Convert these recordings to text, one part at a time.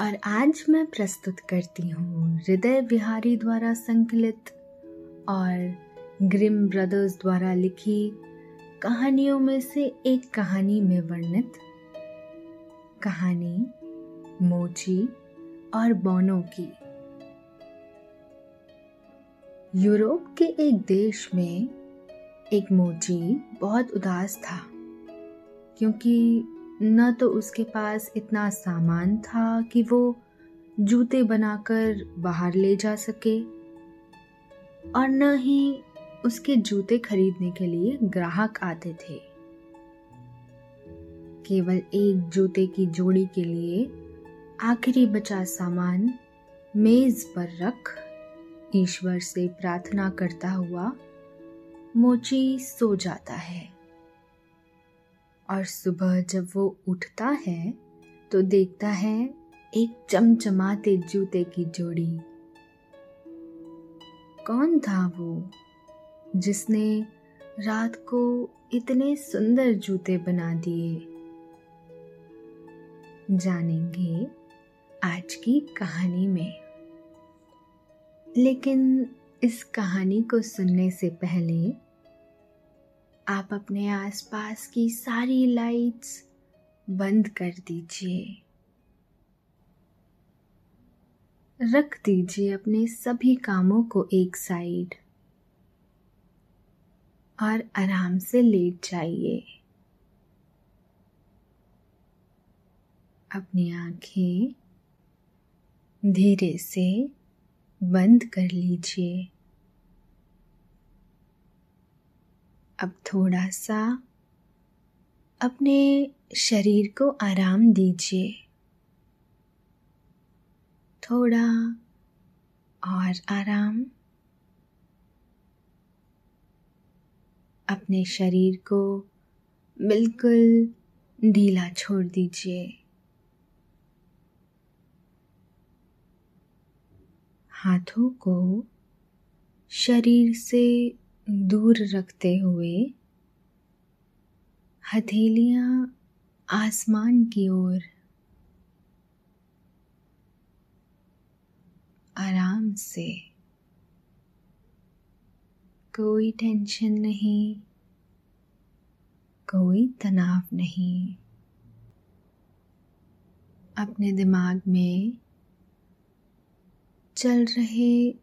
और आज मैं प्रस्तुत करती हूँ हृदय बिहारी द्वारा संकलित और ग्रिम ब्रदर्स द्वारा लिखी कहानियों में से एक कहानी में वर्णित कहानी मोची और बोनो की। यूरोप के एक देश में एक मोची बहुत उदास था, क्योंकि न तो उसके पास इतना सामान था कि वो जूते बनाकर बाहर ले जा सके और न ही उसके जूते खरीदने के लिए ग्राहक आते थे। केवल एक जूते की जोड़ी के लिए आखिरी बचा सामान मेज पर रख ईश्वर से प्रार्थना करता हुआ मोची सो जाता है। और सुबह जब वो उठता है तो देखता है एक चमचमाते जूते की जोड़ी। कौन था वो जिसने रात को इतने सुंदर जूते बना दिए? जानेंगे आज की कहानी में। लेकिन इस कहानी को सुनने से पहले आप अपने आसपास की सारी लाइट्स बंद कर दीजिए। रख दीजिए अपने सभी कामों को एक साइड और आराम से लेट जाइए। अपनी आँखें धीरे से बंद कर लीजिए। अब थोड़ा सा अपने शरीर को आराम दीजिए। थोड़ा और आराम। अपने शरीर को बिल्कुल ढीला छोड़ दीजिए। हाथों को शरीर से दूर रखते हुए हथेलियाँ आसमान की ओर आराम से। कोई टेंशन नहीं, कोई तनाव नहीं। अपने दिमाग में चल रहे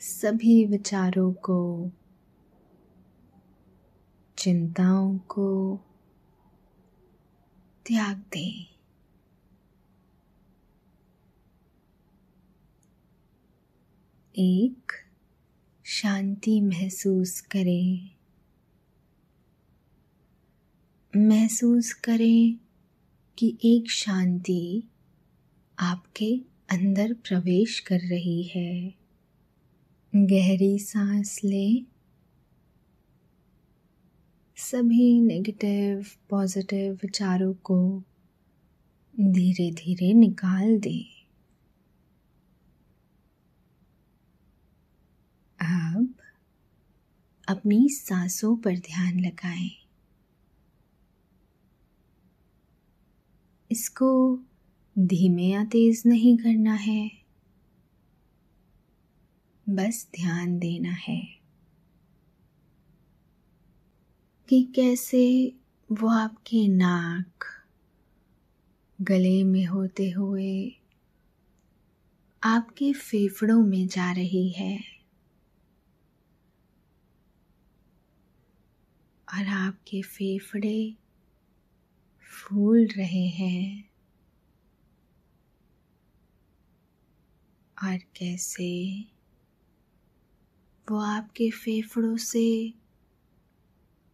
सभी विचारों को चिंताओं को त्याग दें। एक, शांति महसूस करें। महसूस करें कि एक शांति आपके अंदर प्रवेश कर रही है। गहरी सांस लें। सभी नेगेटिव पॉजिटिव विचारों को धीरे धीरे निकाल दें। अब अपनी सांसों पर ध्यान लगाएँ। इसको धीमे या तेज नहीं करना है। बस ध्यान देना है। कि कैसे वो आपके नाक गले में होते हुए आपके फेफड़ों में जा रही है और आपके फेफड़े फूल रहे हैं और कैसे वो आपके फेफड़ों से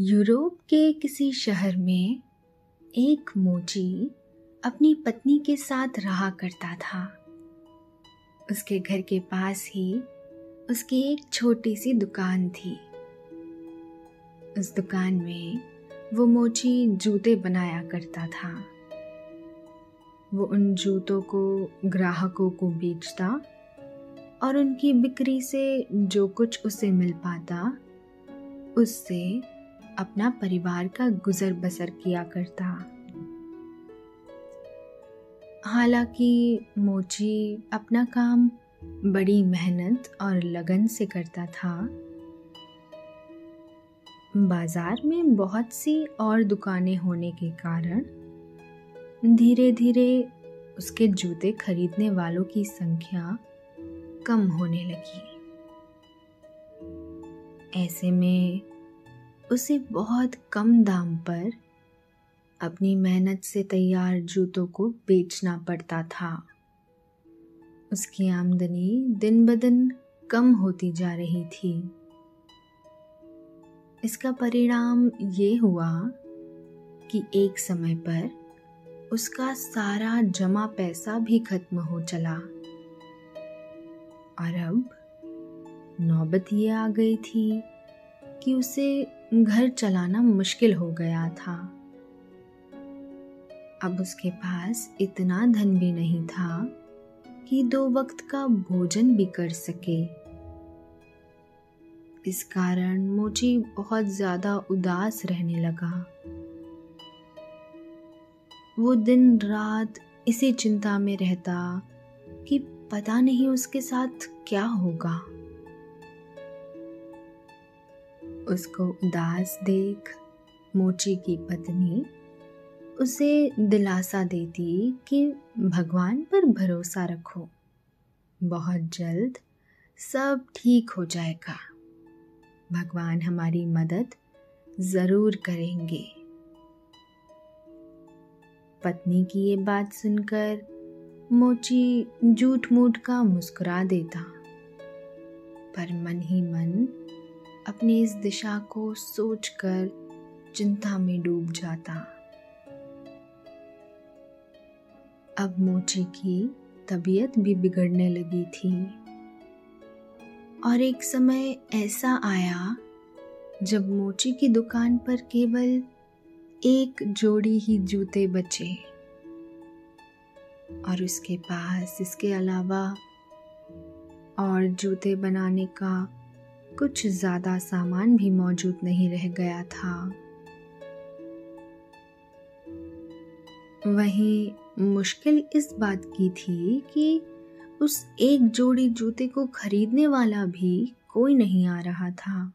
यूरोप के किसी शहर में एक मोची अपनी पत्नी के साथ रहा करता था। उसके घर के पास ही उसकी एक छोटी सी दुकान थी। उस दुकान में वो मोची जूते बनाया करता था। वो उन जूतों को ग्राहकों को बेचता और उनकी बिक्री से जो कुछ उसे मिल पाता, उससे अपना परिवार का गुजर बसर किया करता। हालाँकि मोची अपना काम बड़ी मेहनत और लगन से करता था। बाज़ार में बहुत सी और दुकानें होने के कारण धीरे धीरे उसके जूते खरीदने वालों की संख्या कम होने लगी। ऐसे में उसे बहुत कम दाम पर अपनी मेहनत से तैयार जूतों को बेचना पड़ता था। उसकी आमदनी दिन ब दिन कम होती जा रही थी। इसका परिणाम ये हुआ कि एक समय पर उसका सारा जमा पैसा भी खत्म हो चला। और अब नौबत ये आ गई थी कि उसे घर चलाना मुश्किल हो गया था। अब उसके पास इतना धन भी नहीं था कि दो वक्त का भोजन भी कर सके। इस कारण मोची बहुत ज़्यादा उदास रहने लगा। वो दिन रात इसी चिंता में रहता कि पता नहीं उसके साथ क्या होगा। उसको उदास देख मोची की पत्नी उसे दिलासा देती कि भगवान पर भरोसा रखो। बहुत जल्द सब ठीक हो जाएगा। भगवान हमारी मदद ज़रूर करेंगे। पत्नी की ये बात सुनकर मोची झूठ मूठ का मुस्कुरा देता। पर मन ही मन अपनी इस दिशा को सोचकर चिंता में डूब जाता। अब मोची की तबीयत भी बिगड़ने लगी थी। और एक समय ऐसा आया जब मोची की दुकान पर केवल एक जोड़ी ही जूते बचे। और उसके पास इसके अलावा और जूते बनाने का कुछ ज़्यादा सामान भी मौजूद नहीं रह गया था। वहीं मुश्किल इस बात की थी कि उस एक जोड़ी जूते को खरीदने वाला भी कोई नहीं आ रहा था।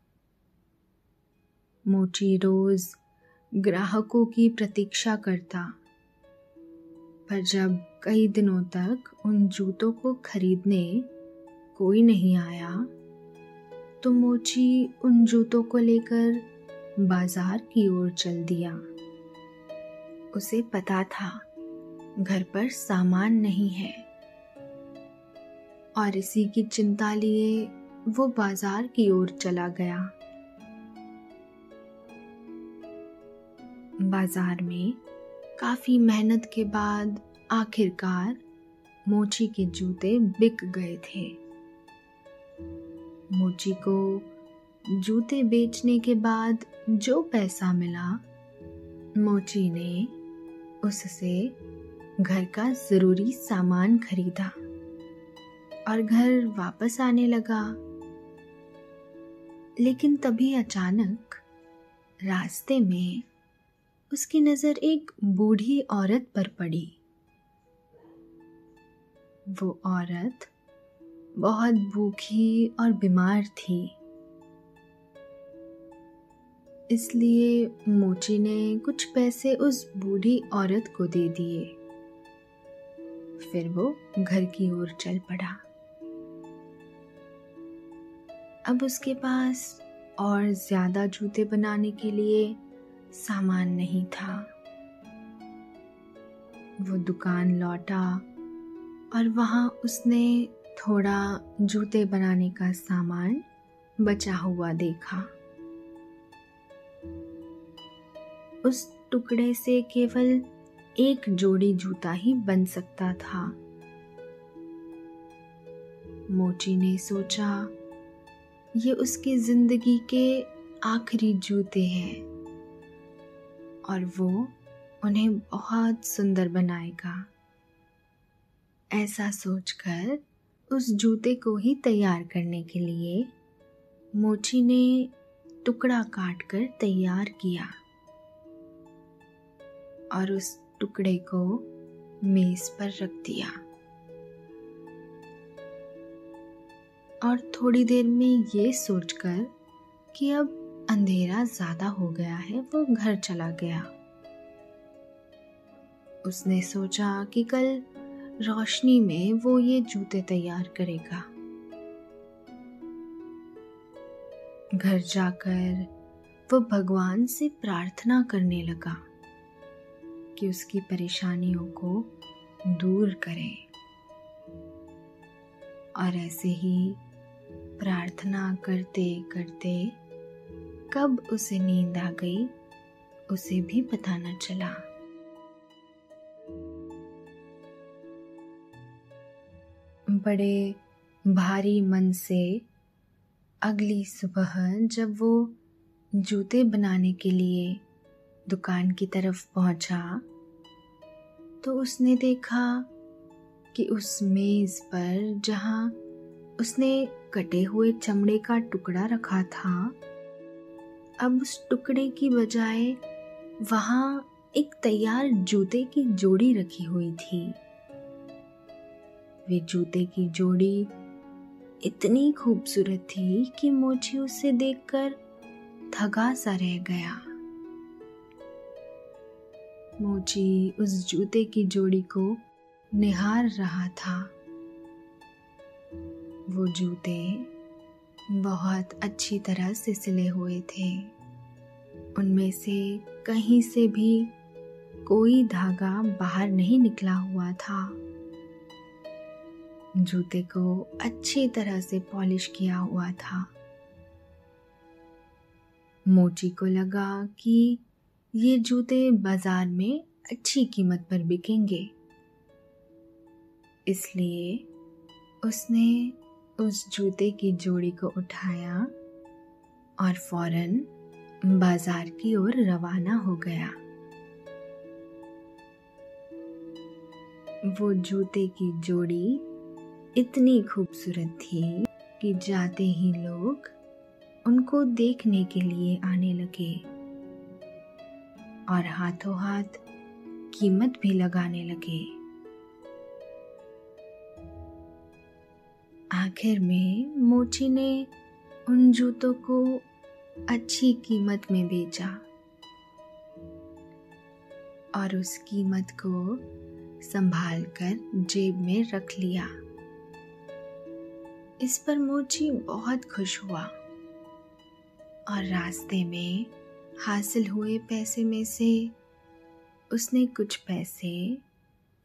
मोची रोज ग्राहकों की प्रतीक्षा करता, पर जब कई दिनों तक उन जूतों को खरीदने कोई नहीं आया तो मोची उन जूतों को लेकर बाज़ार की ओर चल दिया। उसे पता था, घर पर सामान नहीं है। और इसी की चिंता लिए वो बाज़ार की ओर चला गया। बाज़ार में काफ़ी मेहनत के बाद आखिरकार मोची के जूते बिक गए थे। मोची को जूते बेचने के बाद जो पैसा मिला, मोची ने उससे घर का ज़रूरी सामान खरीदा और घर वापस आने लगा। लेकिन तभी अचानक रास्ते में उसकी नज़र एक बूढ़ी औरत पर पड़ी। वो औरत बहुत भूखी और बीमार थी। इसलिए मोची ने कुछ पैसे उस बूढ़ी औरत को दे दिए। फिर वो घर की ओर चल पड़ा। अब उसके पास और ज़्यादा जूते बनाने के लिए सामान नहीं था। वो दुकान लौटा और वहाँ उसने थोड़ा जूते बनाने का सामान बचा हुआ देखा। उस टुकड़े से केवल एक जोड़ी जूता ही बन सकता था। मोची ने सोचा, ये उसकी ज़िंदगी के आखिरी जूते हैं और वो उन्हें बहुत सुंदर बनाएगा। ऐसा सोचकर उस जूते को ही तैयार करने के लिए मोची ने टुकड़ा काट कर तैयार किया और उस टुकड़े को मेज पर रख दिया। और थोड़ी देर में ये सोचकर कि अब अंधेरा ज़्यादा हो गया है, वो घर चला गया। उसने सोचा कि कल रोशनी में वो ये जूते तैयार करेगा। घर जाकर वो भगवान से प्रार्थना करने लगा कि उसकी परेशानियों को दूर करे। और ऐसे ही प्रार्थना करते करते कब उसे नींद आ गई, उसे भी पता न चला। बड़े भारी मन से अगली सुबह जब वो जूते बनाने के लिए दुकान की तरफ़ पहुँचा तो उसने देखा कि उस मेज पर जहाँ उसने कटे हुए चमड़े का टुकड़ा रखा था, अब उस टुकड़े की बजाय वहाँ एक तैयार जूते की जोड़ी रखी हुई थी। वे जूते की जोड़ी इतनी खूबसूरत थी कि मोची उसे देखकर थका सा रह गया। मोची उस जूते की जोड़ी को निहार रहा था। वो जूते बहुत अच्छी तरह से सिले हुए थे। उनमें से कहीं से भी कोई धागा बाहर नहीं निकला हुआ था। जूते को अच्छी तरह से पॉलिश किया हुआ था। मोची को लगा कि ये जूते बाज़ार में अच्छी कीमत पर बिकेंगे। इसलिए उसने उस जूते की जोड़ी को उठाया और फ़ौरन बाज़ार की ओर रवाना हो गया। वो जूते की जोड़ी इतनी खूबसूरत थी कि जाते ही लोग उनको देखने के लिए आने लगे। और हाथों हाथ कीमत भी लगाने लगे। आखिर में मोची ने उन जूतों को अच्छी कीमत में बेचा। और उस कीमत को संभाल कर जेब में रख लिया। इस पर मोची बहुत खुश हुआ। और रास्ते में हासिल हुए पैसे में से उसने कुछ पैसे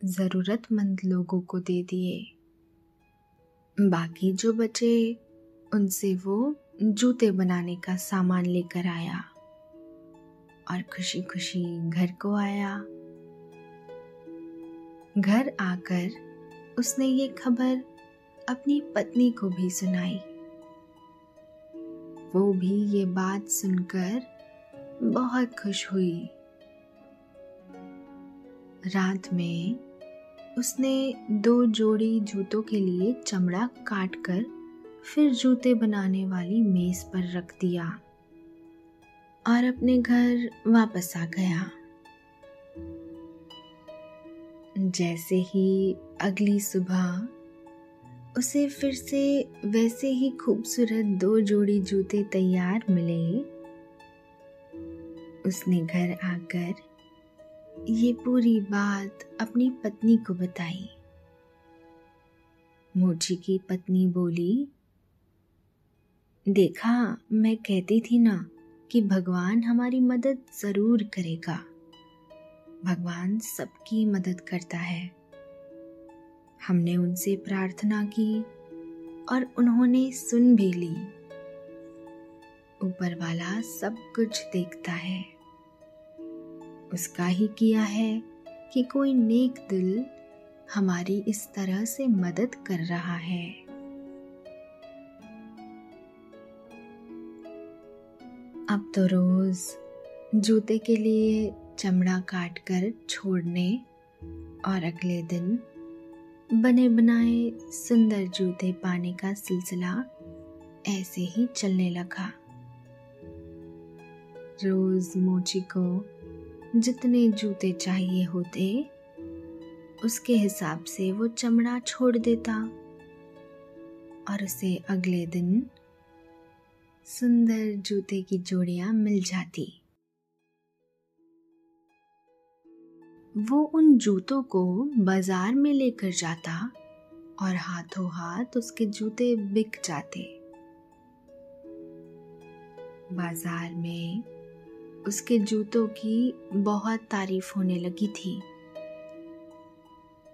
ज़रूरतमंद लोगों को दे दिए। बाकी जो बचे, उनसे वो जूते बनाने का सामान लेकर आया और खुशी खुशी घर को आया। घर आकर उसने ये खबर अपनी पत्नी को भी सुनाई। वो भी ये बात सुनकर बहुत खुश हुई। रात में उसने दो जोड़ी जूतों के लिए चमड़ा काट कर फिर जूते बनाने वाली मेज पर रख दिया और अपने घर वापस आ गया। जैसे ही अगली सुबह उसे फिर से वैसे ही खूबसूरत दो जोड़ी जूते तैयार मिले। उसने घर आकर ये पूरी बात अपनी पत्नी को बताई। मोची की पत्नी बोली, देखा, मैं कहती थी ना कि भगवान हमारी मदद ज़रूर करेगा। भगवान सबकी मदद करता है। हमने उनसे प्रार्थना की और उन्होंने सुन भी ली। ऊपर वाला सब कुछ देखता है। उसका ही किया है कि कोई नेक दिल हमारी इस तरह से मदद कर रहा है। अब तो रोज जूते के लिए चमड़ा काट कर छोड़ने और अगले दिन बने बनाए सुंदर जूते पाने का सिलसिला ऐसे ही चलने लगा। रोज मोची को जितने जूते चाहिए होते, उसके हिसाब से वो चमड़ा छोड़ देता और उसे अगले दिन सुंदर जूते की जोड़ियाँ मिल जाती। वो उन जूतों को बाज़ार में लेकर जाता और हाथों हाथ उसके जूते बिक जाते। बाज़ार में उसके जूतों की बहुत तारीफ़ होने लगी थी।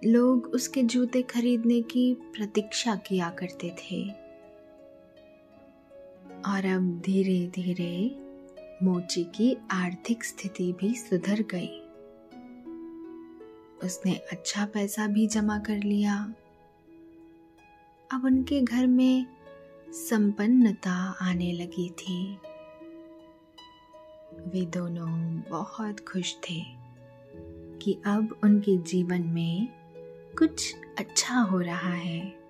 लोग उसके जूते खरीदने की प्रतीक्षा किया करते थे। और अब धीरे धीरे मोची की आर्थिक स्थिति भी सुधर गई। उसने अच्छा पैसा भी जमा कर लिया। अब उनके घर में संपन्नता आने लगी थी। वे दोनों बहुत खुश थे कि अब उनके जीवन में कुछ अच्छा हो रहा है।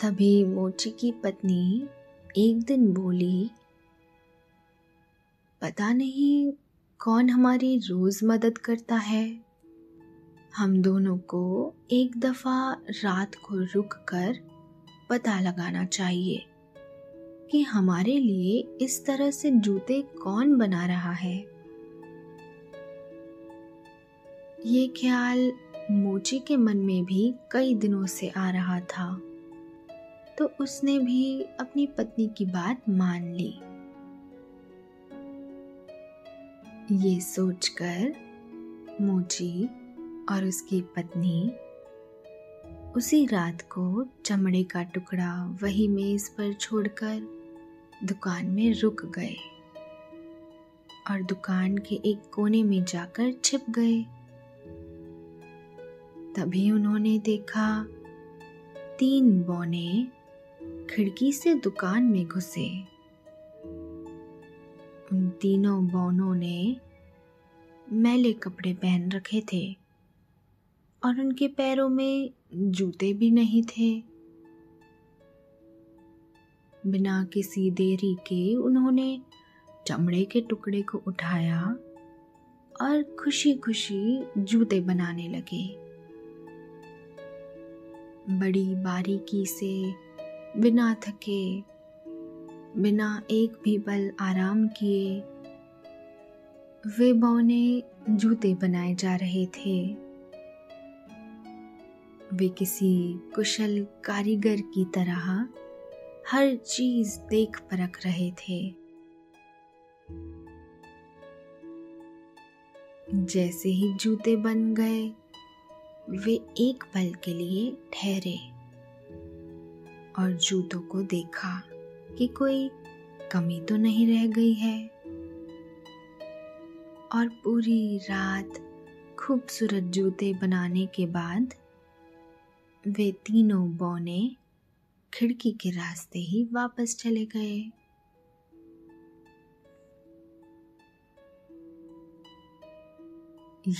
तभी मोची की पत्नी एक दिन बोली पता नहीं कौन हमारी रोज मदद करता है। हम दोनों को एक दफ़ा रात को रुक कर पता लगाना चाहिए कि हमारे लिए इस तरह से जूते कौन बना रहा है। ये ख्याल मोची के मन में भी कई दिनों से आ रहा था तो उसने भी अपनी पत्नी की बात मान ली। ये सोचकर मोची और उसकी पत्नी उसी रात को चमड़े का टुकड़ा वही मेज पर छोड़कर दुकान में रुक गए और दुकान के एक कोने में जाकर छिप गए। तभी उन्होंने देखा तीन बौने खिड़की से दुकान में घुसे। उन तीनों बौनों ने मैले कपड़े पहन रखे थे और उनके पैरों में जूते भी नहीं थे। बिना किसी देरी के उन्होंने चमड़े के टुकड़े को उठाया और खुशी खुशी जूते बनाने लगे। बड़ी बारीकी से बिना थके बिना एक भी पल आराम किए, वे बौने जूते बनाए जा रहे थे। वे किसी कुशल कारीगर की तरह हर चीज़ देख परख रहे थे। जैसे ही जूते बन गए, वे एक पल के लिए ठहरे और जूतों को देखा। कि कोई कमी तो नहीं रह गई है। और पूरी रात खूबसूरत जूते बनाने के बाद वे तीनों बौने खिड़की के रास्ते ही वापस चले गए।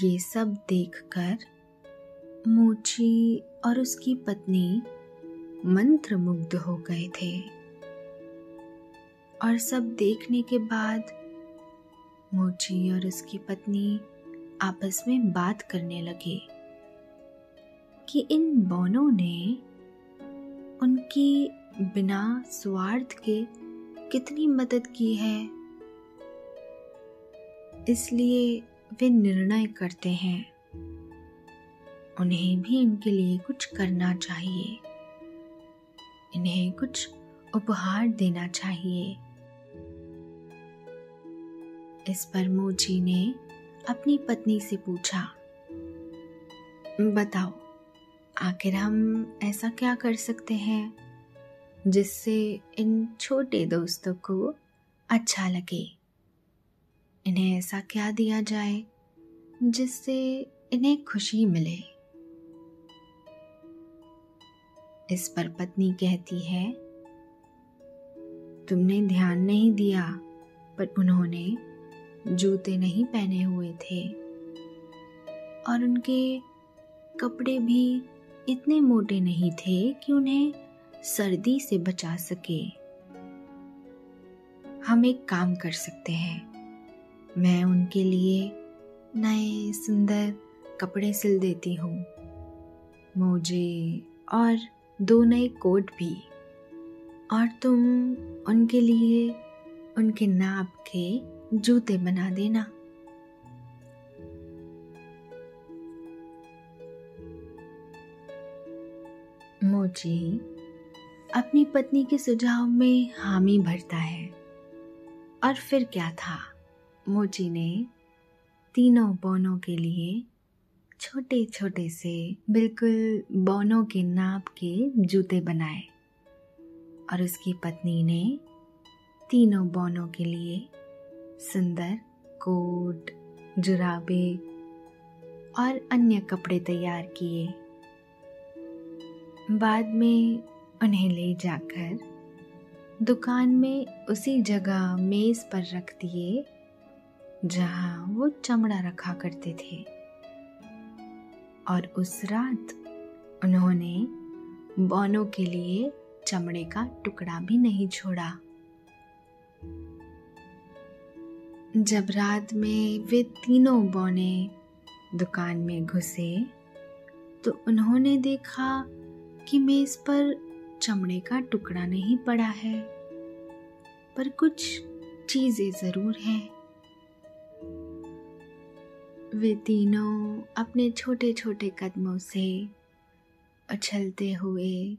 ये सब देखकर मोची और उसकी पत्नी मंत्रमुग्ध हो गए थे। और सब देखने के बाद मोची और उसकी पत्नी आपस में बात करने लगे कि इन बोनों ने उनकी बिना स्वार्थ के कितनी मदद की है। इसलिए वे निर्णय करते हैं। उन्हें भी इनके लिए कुछ करना चाहिए। इन्हें कुछ उपहार देना चाहिए। इस पर मोची ने अपनी पत्नी से पूछा, बताओ, आखिर हम ऐसा क्या कर सकते हैं जिससे इन छोटे दोस्तों को अच्छा लगे? इन्हें ऐसा क्या दिया जाए जिससे इन्हें खुशी मिले? इस पर पत्नी कहती है, तुमने ध्यान नहीं दिया, पर उन्होंने जूते नहीं पहने हुए थे। और उनके कपड़े भी इतने मोटे नहीं थे कि उन्हें सर्दी से बचा सके। हम एक काम कर सकते हैं। मैं उनके लिए नए सुंदर कपड़े सिल देती हूँ। मोजे और दो नए कोट भी। और तुम उनके लिए उनके नाप के जूते बना देना। मोची अपनी पत्नी के सुझाव में हामी भरता है। और फिर क्या था? मोची ने तीनों बोनों के लिए छोटे छोटे से बिल्कुल बोनों के नाप के जूते बनाए। और उसकी पत्नी ने तीनों बोनों के लिए सुंदर, कोट, जुराबे और अन्य कपड़े तैयार किए। बाद में उन्हें ले जाकर दुकान में उसी जगह मेज पर रख दिए, जहाँ वो चमड़ा रखा करते थे। और उस रात उन्होंने बोनों के लिए चमड़े का टुकड़ा भी नहीं छोड़ा। जब रात में वे तीनों बौने दुकान में घुसे तो उन्होंने देखा कि मेज पर चमड़े का टुकड़ा नहीं पड़ा है, पर कुछ चीज़ें ज़रूर हैं। वे तीनों अपने छोटे छोटे कदमों से उछलते हुए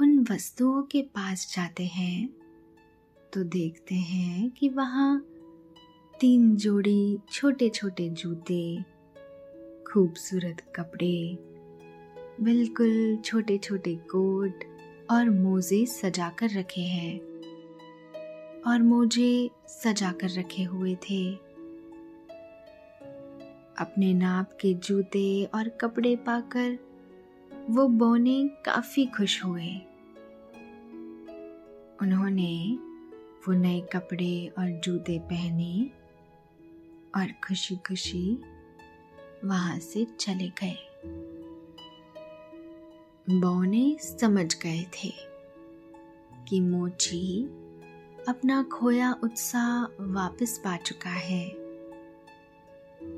उन वस्तुओं के पास जाते हैं तो देखते हैं कि वहाँ तीन जोड़ी छोटे छोटे जूते, खूबसूरत कपड़े, बिल्कुल छोटे छोटे कोट और मोजे सजा कर रखे हैं। और मोजे सजा कर रखे हुए थे। अपने नाप के जूते और कपड़े पाकर वो बोने काफ़ी खुश हुए। उन्होंने वो नए कपड़े और जूते पहने और खुशी खुशी वहाँ से चले गए। बौने समझ गए थे कि मोची अपना खोया उत्साह वापस पा चुका है।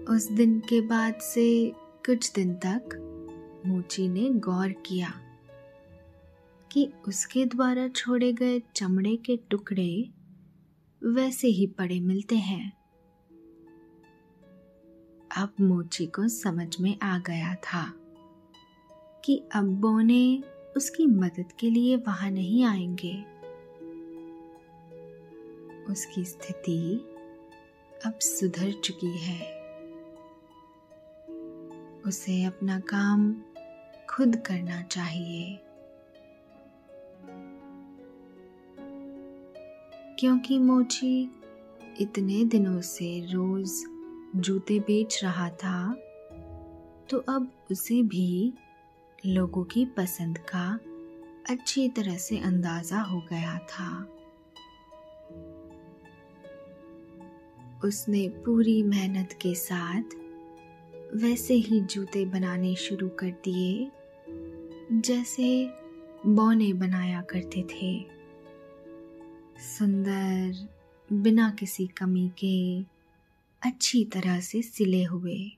उस दिन के बाद से कुछ दिन तक मोची ने गौर किया कि उसके द्वारा छोड़े गए चमड़े के टुकड़े वैसे ही पड़े मिलते हैं। अब मोची को समझ में आ गया था कि अब्बो ने उसकी मदद के लिए वहाँ नहीं आएँगे। उसकी स्थिति अब सुधर चुकी है। उसे अपना काम खुद करना चाहिए। क्योंकि मोची इतने दिनों से रोज जूते बेच रहा था तो अब उसे भी लोगों की पसंद का अच्छी तरह से अंदाज़ा हो गया था। उसने पूरी मेहनत के साथ वैसे ही जूते बनाने शुरू कर दिए, जैसे बौने बनाया करते थे। सुंदर, बिना किसी कमी के अच्छी तरह से सिले हुए।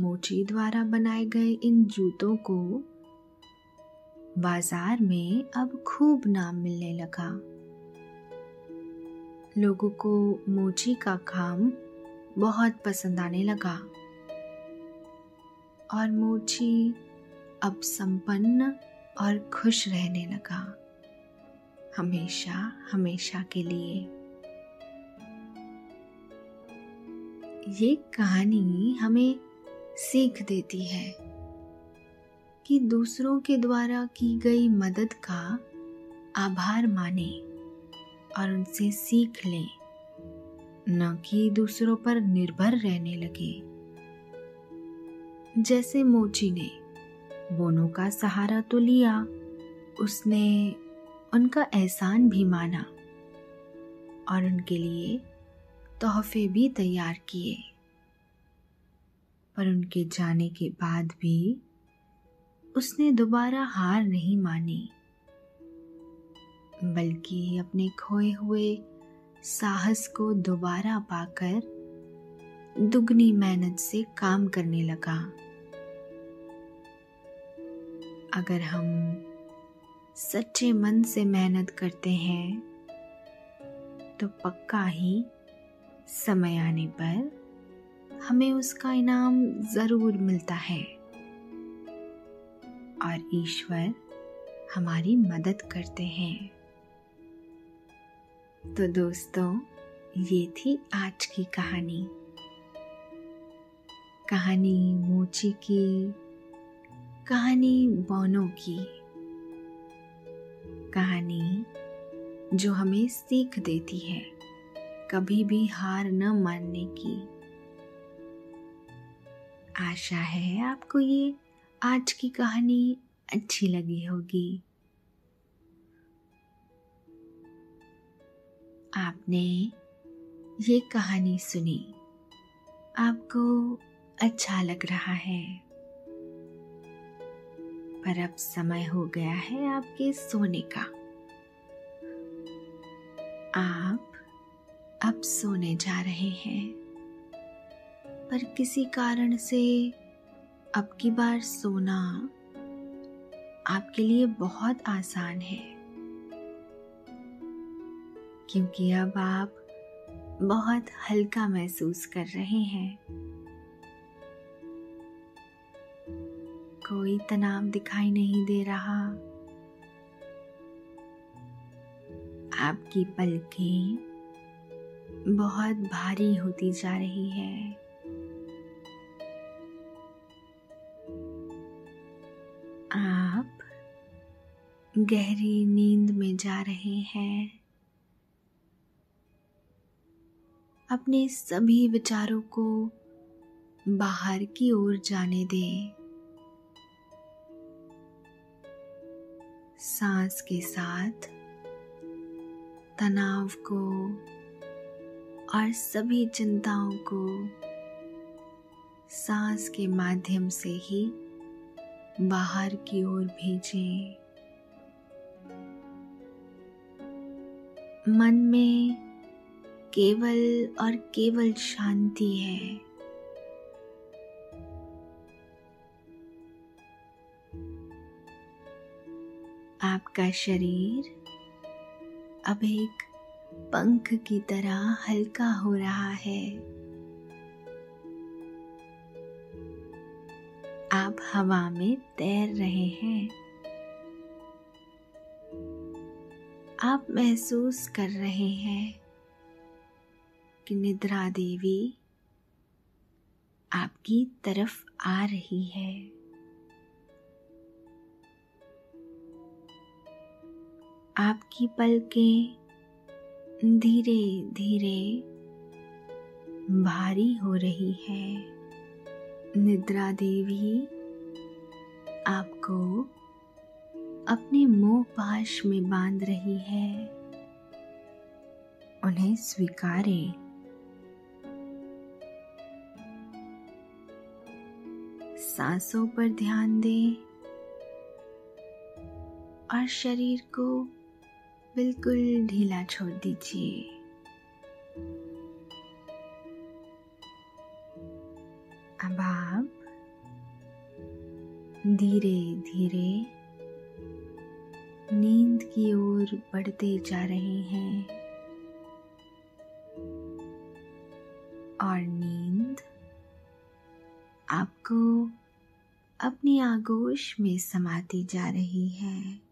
मोची द्वारा बनाए गए इन जूतों को बाज़ार में अब खूब नाम मिलने लगा। लोगों को मोची का काम बहुत पसंद आने लगा। और मोची अब संपन्न और खुश रहने लगा। हमेशा हमेशा के लिए। ये कहानी हमें सीख देती है कि दूसरों के द्वारा की गई मदद का आभार माने और उनसे सीख लें, न कि दूसरों पर निर्भर रहने लगे। जैसे मोची ने, बोनो का सहारा तो लिया, उसने उनका एहसान भी माना और उनके लिए तोहफे भी तैयार किए। पर उनके जाने के बाद भी उसने दोबारा हार नहीं मानी, बल्कि अपने खोए हुए साहस को दोबारा पाकर दुगनी मेहनत से काम करने लगा। अगर हम सच्चे मन से मेहनत करते हैं तो पक्का ही समय आने पर हमें उसका इनाम ज़रूर मिलता है। और ईश्वर हमारी मदद करते हैं। तो दोस्तों, ये थी आज की कहानी। कहानी मोची की, कहानी बोनों की। कहानी जो हमें सीख देती है, कभी भी हार न मानने की। आशा है आपको ये आज की कहानी अच्छी लगी होगी। आपने ये कहानी सुनी, आपको अच्छा लग रहा है। पर अब समय हो गया है आपके सोने का। आप अब सोने जा रहे हैं। पर किसी कारण से अब की बार सोना आपके लिए बहुत आसान है। क्योंकि अब आप बहुत हल्का महसूस कर रहे हैं। कोई तनाव दिखाई नहीं दे रहा। आपकी पलकें बहुत भारी होती जा रही है। आप गहरी नींद में जा रहे हैं। अपने सभी विचारों को बाहर की ओर जाने दें। सांस के साथ तनाव को और सभी चिंताओं को सांस के माध्यम से ही बाहर की ओर भेजें। मन में केवल और केवल शांति है। आपका शरीर अब एक पंख की तरह हल्का हो रहा है। आप हवा में तैर रहे हैं। आप महसूस कर रहे हैं कि निद्रा देवी आपकी तरफ़ आ रही है। आपकी पलकें धीरे धीरे भारी हो रही है। निद्रा देवी आपको अपने मोह पाश में बाँध रही है। उन्हें स्वीकारे। सांसों पर ध्यान दें और शरीर को बिल्कुल ढीला छोड़ दीजिए। अब आप धीरे धीरे नींद की ओर बढ़ते जा रहे हैं। और नींद आपको अपनी आगोश में समाती जा रही है।